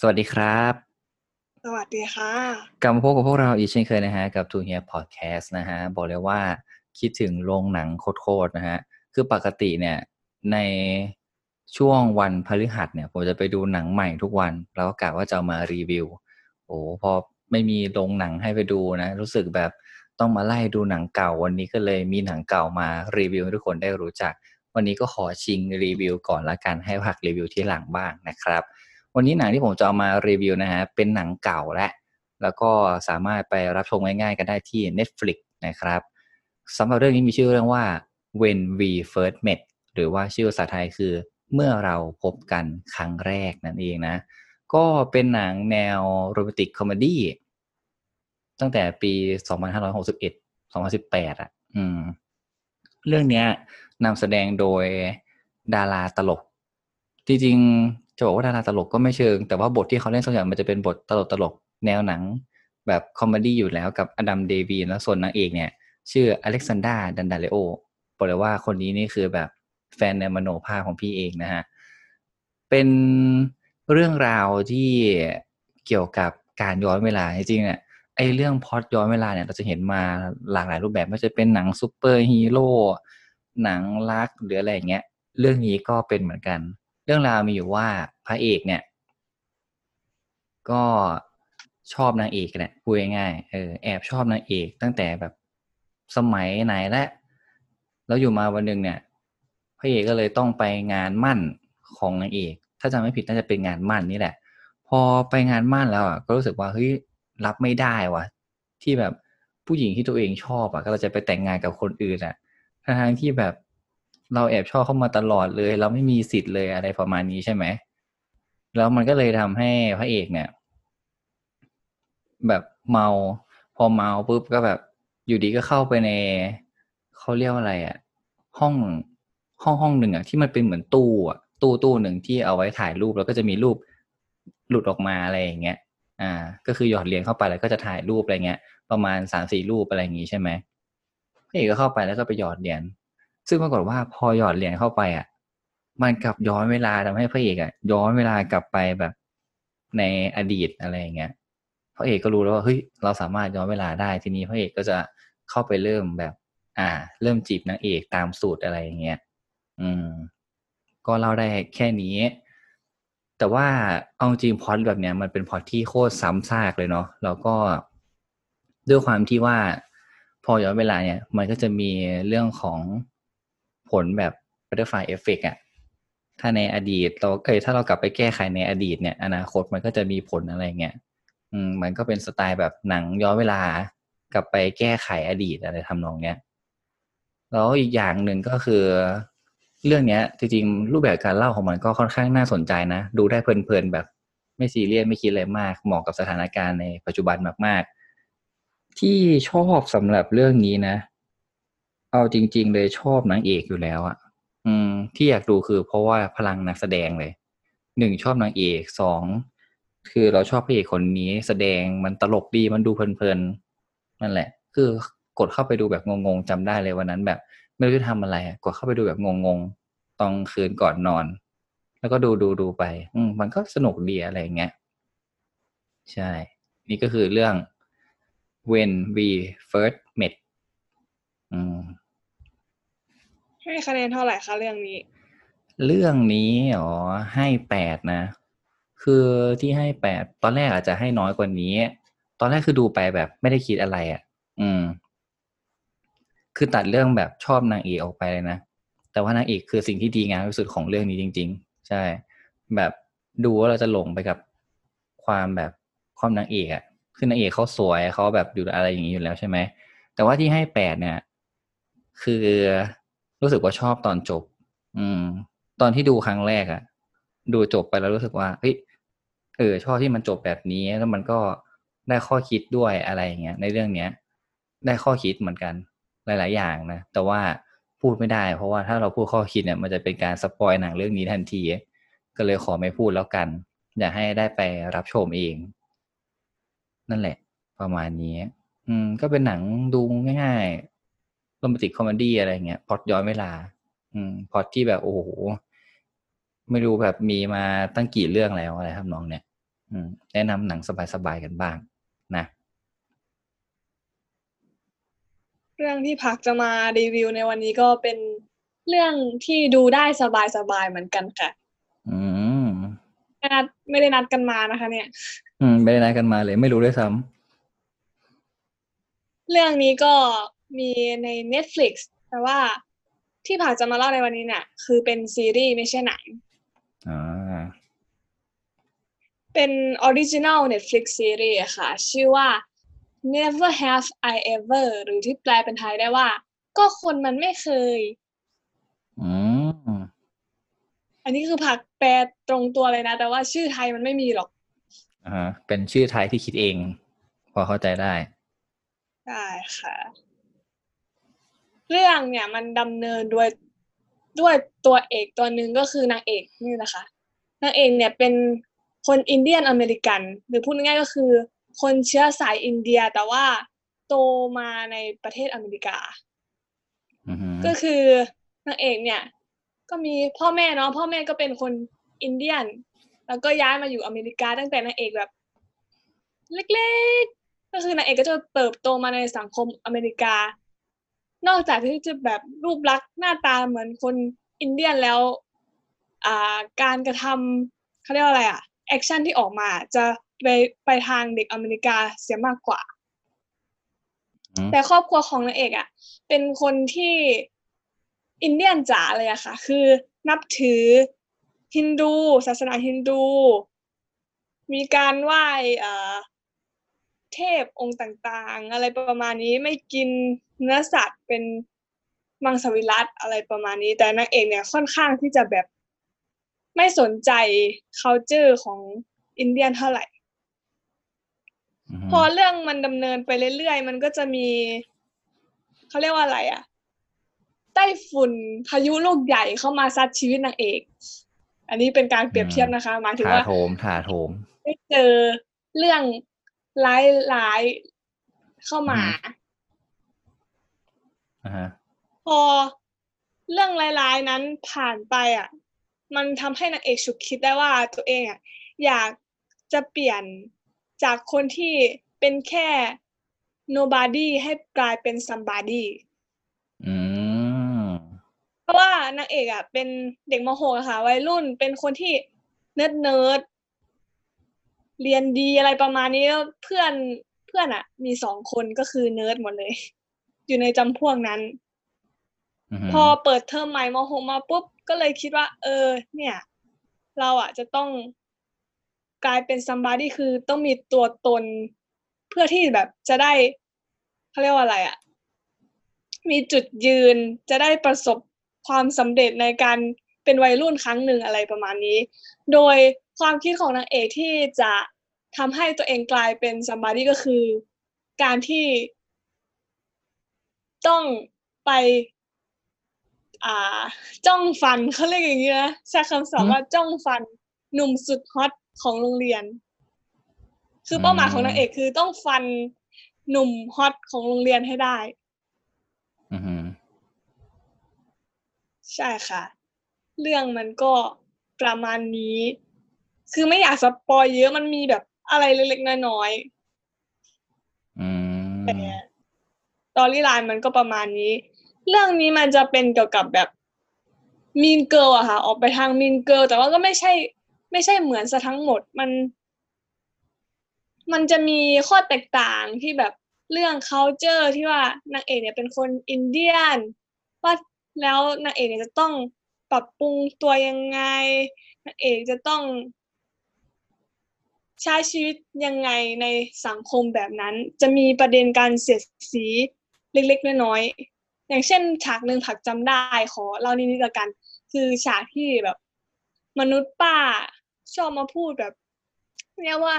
สวัสดีครับ สวัสดีค่ะกลับมาพบกับพวกเราอีกเช่นเคยนะฮะ กับทูเฮียพอดแคสต์นะฮะ บอกเลยว่าคิดถึงโรงหนังโคตรๆนะฮะ คือปกติเนี่ย ในช่วงวันพฤหัสเนี่ย ผมจะไปดูหนังใหม่ทุกวัน แล้วก็กะว่าจะเอามารีวิว โอ้พอไม่มีโรงหนังให้ไปดูนะ รู้สึกแบบต้องมาไล่ดูหนังเก่าวันนี้ก็เลยมีหนังเก่ามารีวิวให้ทุกคนได้รู้จัก วันนี้ก็ขอชิงรีวิวก่อนละกันให้พักรีวิวที่หลังบ้างนะครับ วันนี้หนังที่ผมจะเอามารีวิวนะฮะเป็นหนังเก่าและ แล้วก็สามารถไปรับชมง่ายๆกันได้ที่ Netflix นะครับสำหรับเรื่องนี้มีชื่อเรื่องว่า When We First Met หรือว่าชื่อภาษาไทยคือเมื่อเราพบกันครั้งแรกนั่นเองนะ ก็เป็นหนังแนวโรแมนติกคอมเมดี้ตั้งแต่ปี 2561 2018 อะ อืม เรื่องเนี้ยนำแสดงโดยดาราตลก จริงๆ จะบอกว่าดาราตลกก็ไม่เชิง แต่ว่าบทที่เขาเล่นส่วนใหญ่มันจะเป็นบทตลกตลกแนวหนัง แบบคอมเมดี้อยู่แล้วกับอดัมเดวีนแล้วส่วนนางเอกเนี่ย ชื่ออเล็กซานดรา แดดดาริโอบอกเลยว่าคนนี้นี่คือแบบแฟนในมโนภาพของพี่เองนะฮะ เป็นเรื่องราวที่เกี่ยวกับการย้อนเวลาจริงๆเนี่ยไอ้เรื่องพล็อตย้อนเวลาเนี่ยเราจะเห็นมาหลากหลายรูปแบบไม่ว่าจะเป็นหนังซูเปอร์ฮีโร่หนังรักหรืออะไรอย่างเงี้ย เรื่องนี้ก็เป็นเหมือนกัน เรื่องราวมีอยู่ว่าพระเอกเนี่ย ก็ชอบนางเอกแหละพูดง่ายๆเออแอบชอบนางเอกตั้งแต่แบบสมัยไหนและ แล้วอยู่มาวันหนึ่งเนี่ยพระเอกก็เลยต้องไปงานมั่นของนางเอก ถ้าจำไม่ผิดน่าจะเป็นงานมั่นนี่แหละ พอไปงานมั่นแล้วอะก็รู้สึกว่าเฮ้ยรับไม่ได้ว่ะ ที่แบบผู้หญิงที่ตัวเองชอบอะ ก็จะไปแต่งงานกับคนอื่นอะทั้งที่แบบ เราแอบชอบเข้ามาตลอดเลย เราไม่มีสิทธิ์เลยอะไรประมาณนี้ใช่ไหมแล้วมันก็เลยทำให้พระเอกเนี่ย แบบเมา พอเมาปุ๊บก็แบบอยู่ดีก็เข้าไปในเขาเรียกว่าอะไรอะ่ะ ห้องห้องห้องหนึ่งอะที่มันเป็นเหมือนตู้อะตู้ตู้หนึ่งที่เอาไว้ถ่ายรูปแล้วก็จะมีรูปหลุดออกมาอะไรอย่างเงี้ย อ่า ก็คือหยอดเหรียญเข้าไปแล้วก็จะถ่ายรูปอะไรเงี้ย ประมาณสามสี่รูปอะไรอย่างงี้ใช่ไหมพระเอกก็เข้าไปแล้วก็ไปหยอดเหรียญ ซึ่งปรากฏว่าพอหยอดเหรียญเข้าไปอะ มันกลับย้อนเวลาทำให้พระเอกอะ ย้อนเวลากลับไปแบบ ในอดีตอะไรอย่างเงี้ยพระเอกก็รู้แล้วว่าเฮ้ยเราสามารถย้อนเวลาได้ทีนี้พระเอกก็จะเข้าไปเริ่มแบบ อ่า เริ่มจีบนางเอกตามสูตรอะไรอย่างเงี้ยอืม ก็เล่าได้แค่นี้ แต่ว่าเอาจริงพอดแบบเนี้ยมันเป็นพอดที่โคตรซ้ำซากเลยเนาะแล้วก็ด้วยความที่ว่าพอย้อนเวลาเนี่ย มันก็จะมีเรื่องของ ผลแบบ butterfly effect อะถ้าในอดีตเราเอ้ยถ้าเรากลับไปแก้ไขในอดีตเนี่ย อนาคตมันก็จะมีผลอะไรเงี้ยอืมมันก็เป็นสไตล์แบบหนังย้อนเวลากลับไปแก้ไขอดีตอะไรทำนองเนี้ยแล้วอีกอย่างหนึ่งก็คือ เรื่องเนี้ย จริงๆ รูปแบบการเล่าของมันก็ค่อนข้างน่าสนใจนะ ดูได้เพลินๆแบบไม่ซีเรียสไม่คิดอะไรมาก เหมาะกับสถานการณ์ในปัจจุบันมากๆ ที่ชอบสำหรับเรื่องนี้นะ เอาจริง ๆ เลยชอบนางเอกอยู่แล้วอะอืม ที่อยากดูคือเพราะว่าพลังนักแสดงเลยหนึ่งชอบนางเอกสองคือเราชอบพระเอกคนนี้แสดงมันตลกดีมันดูเพลินๆนั่นแหละ คือกดเข้าไปดูแบบงงๆจำได้เลยวันนั้น แบบไม่รู้จะทำอะไรกดเข้าไปดูแบบงงๆตอนคืนก่อนนอน แล้วก็ดูดูดูไป อืมมันก็สนุกดีอะไรอย่างเงี้ยใช่ นี่ก็คือเรื่อง when we first met อืม ให้คะแนนเท่าไหร่คะเรื่องนี้ เรื่องนี้อ๋อให้แปดนะ คือที่ให้แปดตอนแรกอาจจะให้น้อยกว่านี้ ตอนแรกคือดูไปแบบไม่ได้คิดอะไรอะ่ะ อืม คือตัดเรื่องแบบชอบนางเอกออกไปเลยนะแต่ว่านางเอกคือสิ่งที่ดีงามที่สุดของเรื่องนี้จริง ๆ ใช่ แบบดูว่าเราจะหลงไปกับความแบบความนางเอกอะ่ะคือนางเอกเขาสวยเขาแบบอยู่อะไรอย่างนี้อยู่แล้วใช่ไหมแต่ว่าที่ให้แปดเนี่ย คือ รู้สึกว่าชอบตอนจบ อืม ตอนที่ดูครั้งแรกอะดูจบไปแล้วรู้สึกว่าเฮ้ยเออชอบที่มันจบแบบนี้แล้วมันก็ได้ข้อคิดด้วยอะไรอย่างเงี้ยในเรื่องเนี้ย ได้ข้อคิดเหมือนกันหลาย ๆ อย่างนะแต่ว่าพูดไม่ได้ เพราะว่าถ้าเราพูดข้อคิดเนี่ยมันจะเป็นการสปอยหนังเรื่องนี้ทันที ก็เลยขอไม่พูดแล้วกัน อยากให้ได้ไปรับชมเอง นั่นแหละ ประมาณนี้ อืม ก็เป็นหนังดูง่าย โรแมนติกคอมเมดี้อะไรเงี้ยพล็อตย้อนเวลา อืมพล็อตที่แบบโอ้โหไม่รู้แบบมีมาตั้งกี่เรื่องแล้วอะไรครับน้องเนี่ย อืมแนะนำหนังสบายๆกันบ้าง นะ เรื่องที่พักจะมารีวิวในวันนี้ก็เป็นเรื่องที่ดูได้สบายๆเหมือนกันค่ะ อืมไม่นัดไม่ได้นัดกันมานะคะ เนี่ย อืมไม่ได้นัดกันมาเลย ไม่รู้ด้วยซ้ำเรื่องนี้ก็ มีใน Netflix แต่ว่าที่ผักจะมาเล่าในวันนี้เนี่ยคือเป็นซีรีส์ไม่ใช่หนังอ่าเป็นออริจินัล Netflix ซีรีส์อะค่ะ ชื่อว่า Never Have I Ever หรือที่แปลเป็นไทยได้ว่า ก็คนมันไม่เคยอืมอันนี้คือผักแปลตรงตัวเลยนะ แต่ว่าชื่อไทยมันไม่มีหรอกอ่าเป็นชื่อไทยที่คิดเอง พอเข้าใจได้ ได้ค่ะ เรื่องเนี่ยมันดำเนินด้วยด้วยตัวเอกตัวหนึ่งก็คือนางเอกนี่นะคะนางเอกเนี่ยเป็นคนอินเดียนอเมริกัน หรือพูดง่ายๆก็คือ คนเชื้อสายอินเดียแต่ว่าโตมาในประเทศอเมริกาอือฮึก็คือนางเอกเนี่ย ก็มีพ่อแม่เนาะพ่อแม่ก็เป็นคน Indian แล้วก็ย้ายมาอยู่อเมริกาตั้งแต่นางเอกแบบ เล็กๆ ก็คือนางเอกก็จะเติบโตมาในสังคมอเมริกา นอกจากที่จะแบบรูปลักษณ์หน้าตาเหมือนคน Indian แล้ว อ่าการกระทำเขาเรียกว่าอะไรอะ action ที่ออกมาจะไปไปทางเด็กอเมริกาเสียมากกว่าอืมแต่ครอบครัวของนางเอกอะเป็นคนที่อินเดียนจ๋าเลยอะค่ะ คือนับถือฮินดู ศาสนาฮินดู มีการไหว้ เอ่อเทพองค์ต่างๆ อะไรประมาณนี้ไม่กินเนื้อสัตว์เป็นมังสวิรัตอะไรประมาณนี้ แต่นางเอกเนี่ยค่อนข้างที่จะแบบไม่สนใจ culture ของอินเดียนเท่าไหร่อือฮึพอเรื่องมันดำเนินไปเรื่อยๆ มันก็จะมี เขาเรียกว่าอะไรอะไต้ฝุ่นพายุลูกใหญ่เข้ามาซัดชีวิตนางเอก อันนี้เป็นการเปรียบเทียบนะคะหมายถึงถาว่าโถมถาโถมได้เจอเรื่อง ร้ายๆเข้ามาอ่าฮะพอเรื่องร้ายๆนั้นผ่านไปอะ มันทำให้นางเอกฉุกคิดได้ว่าตัวเองอะอยากจะเปลี่ยนจากคนที่เป็นแค่ nobody ให้กลายเป็น somebody อืมเพราะว่านางเอกอะ เป็นเด็กมหกอะค่ะวัยรุ่นเป็นคนที่ nerd nerd เรียนดีอะไรประมาณนี้แล้วเพื่อนเพื่อนอะมีสองคนก็คือเนิร์ดหมดเลย อยู่ในจำพวกนั้นอือฮึพอเปิดเทอมใหม่มหกมาปุ๊บก็เลยคิดว่า เออ เนี่ย เราอะจะต้องกลายเป็นซัมบาดี้คือต้องมีตัวตน เพื่อที่แบบจะได้เขาเรียกว่าอะไรอะมีจุดยืนจะได้ประสบความสำเร็จในการเป็นวัยรุ่นครั้งหนึ่งอะไรประมาณนี้ โดย ความคิดของนางเอกที่จะทำให้ตัวเองกลายเป็นซัมบาดี้ก็คือ การที่ต้องไป อ่า จ้องฟันเขาเรียกอย่างนี้นะใช้คำศัพท์ว่าจ้องฟันหนุ่มสุด hot ของโรงเรียน คือเป้าหมายของนางเอกคือต้องฟันหนุ่ม hot ของโรงเรียนให้ได้อือฮึใช่ค่ะ เรื่องมันก็ประมาณนี้ คือไม่อยาก spoil เยอะมันมีแบบอะไรเล็กๆน้อยอืมๆแต่ storyline มันก็ประมาณนี้ เรื่องนี้มันจะเป็นเกี่ยวกับแบบ Mean Girl อะค่ะ ออกไปทาง Mean Girl แต่ว่าก็ไม่ใช่ ไม่ใช่เหมือนซะทั้งหมดมันมันจะมีข้อแตกต่างที่แบบเรื่อง culture ที่ว่านางเอกเนี่ยเป็นคน Indian ว่าแล้วนางเอกเนี่ยจะต้องปรับปรุงตัวยังไงนางเอกจะต้อง ใช้ชีวิตยังไงในสังคมแบบนั้น จะมีประเด็นการเสียดสีเล็กๆน้อยๆอย่างเช่น ฉากหนึ่งผักจำได้ขอเล่านิดๆละกัน คือฉากที่แบบ มนุษย์ป้าชอบมาพูดแบบเนี่ยว่า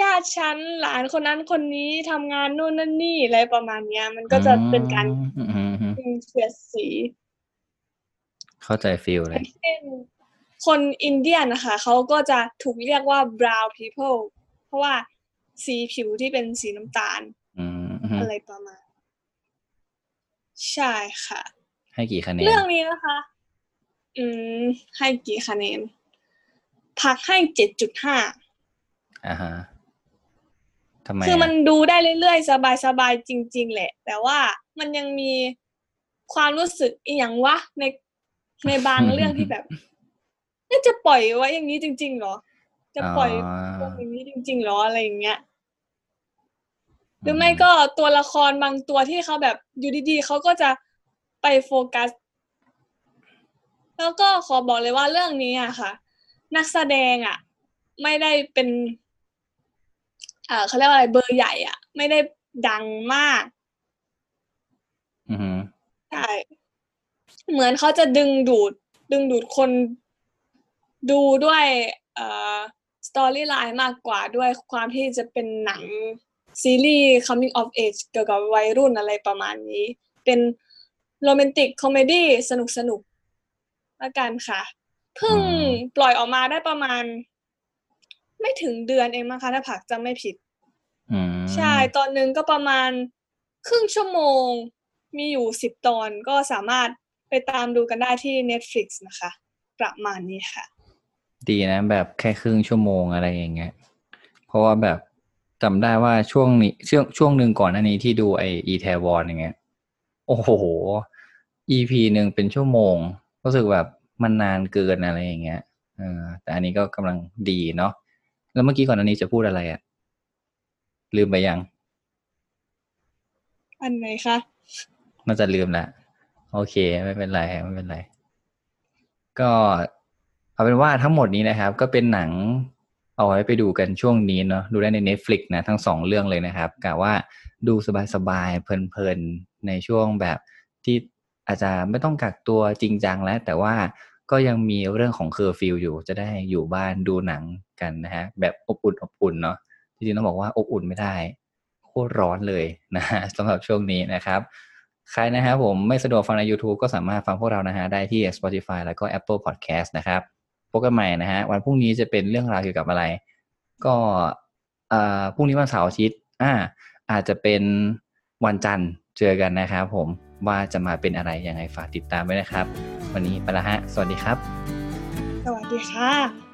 ญาติฉันหลานคนนั้นคนนี้ทำงานนู่นนั่นนี่อะไรประมาณเนี้ย มันก็จะเป็นการอืมอืมอืมเสียดสี เข้าใจฟิลเลยเช่น คนอินเดียนนะคะเขาก็จะถูกเรียกว่า brown people เพราะว่าสีผิวที่เป็นสีน้ำตาลอืมอืมอะไรประมาณ ใช่ค่ะ ให้กี่คะแนน เรื่องนี้นะคะ อืม ให้กี่คะแนน พักให้เจ็ดจุดห้าอ่าฮะทำไมคือมันอะดูได้เรื่อยๆ สบายๆ จริง ๆ แหละ แต่ว่ามันยังมีความรู้สึกอีหยังวะในในบางเรื่องที่แบบ น่าจะปล่อยไว้อย่างนี้จริง ๆ เหรอ จะปล่อยลงอย่างนี้จริง ๆ เหรออะไรอย่างเงี้ยหรือไม่ก็ตัวละครบางตัวที่เขาแบบอยู่ดีๆเขาก็จะไปโฟกัส แล้วก็ขอบอกเลยว่าเรื่องนี้อะค่ะ นักแสดงอะไม่ได้เป็นเอ่อเขาเรียกว่าอะไรเบอร์ใหญ่อะไม่ได้ดังมากอือฮึใช่เหมือนเขาจะดึงดูด ดึงดูดคน ดูด้วยเอ่อ storyline มากกว่าด้วยความที่จะเป็นหนังซีรีส์ coming of age เกี่ยวกับวัยรุ่นอะไรประมาณนี้ เป็น romantic comedy สนุกสนุกๆละกันค่ะเพิ่งปล่อยออกมาได้ประมาณ ไม่ถึงเดือนเองมั้งคะถ้าผักจำไม่ผิดอืมใช่ ตอนหนึ่งก็ประมาณครึ่งชั่วโมง มีอยู่สิบตอนก็สามารถไปตามดูกันได้ที่ Netflix นะคะ ประมาณนี้ค่ะ ดีนะ แบบแค่ครึ่งชั่วโมงอะไรอย่างเงี้ย เพราะว่าแบบจำได้ว่าช่วงนี้ช่วงช่วงหนึ่งก่อนหน้านี้ที่ดูไออีเทวอนอย่างเงี้ย โอ้โห EP หนึ่งเป็นชั่วโมง รู้สึกแบบมันนานเกินอะไรอย่างเงี้ยเออแต่อันนี้ก็กำลังดีเนาะแล้วเมื่อกี้ก่อนหน้านี้จะพูดอะไรอะลืมไปยัง อันไหนคะน่าจะลืมละโอเค ไม่เป็นไรไม่เป็นไร ก็ เอาเป็นว่าทั้งหมดนี้นะครับ ก็เป็นหนังเอาไว้ไปดูกันช่วงนี้เนาะดูได้ใน Netflix นะทั้งสองเรื่องเลยนะครับกะว่าดูสบายๆเพลินๆในช่วงแบบที่อาจจะไม่ต้องกักตัวจริงจังแล้ว แต่ว่าก็ยังมีเรื่องของเคอร์ฟิวอยู่ จะได้อยู่บ้านดูหนังกันนะฮะแบบอบอุ่นอบอุ่นเนาะจริงๆต้องบอกว่าอบอุ่นไม่ได้โคตรร้อนเลยนะฮะสำหรับช่วงนี้นะครับใครนะครับผมไม่สะดวกฟังใน YouTube ก็สามารถฟังพวกเรานะฮะได้ที่ Spotify แล้วก็ Apple Podcast นะครับ พบกันใหม่นะฮะ วันพรุ่งนี้จะเป็นเรื่องราวเกี่ยวกับอะไร ก็เอ่อพรุ่งนี้วันเสาร์อาทิตย์อ่า อาจจะเป็นวันจันทร์เจอกันนะครับผมว่าจะมาเป็นอะไรยังไงฝากติดตามไว้นะครับ วันนี้ไปละฮะ สวัสดีครับ สวัสดีค่ะ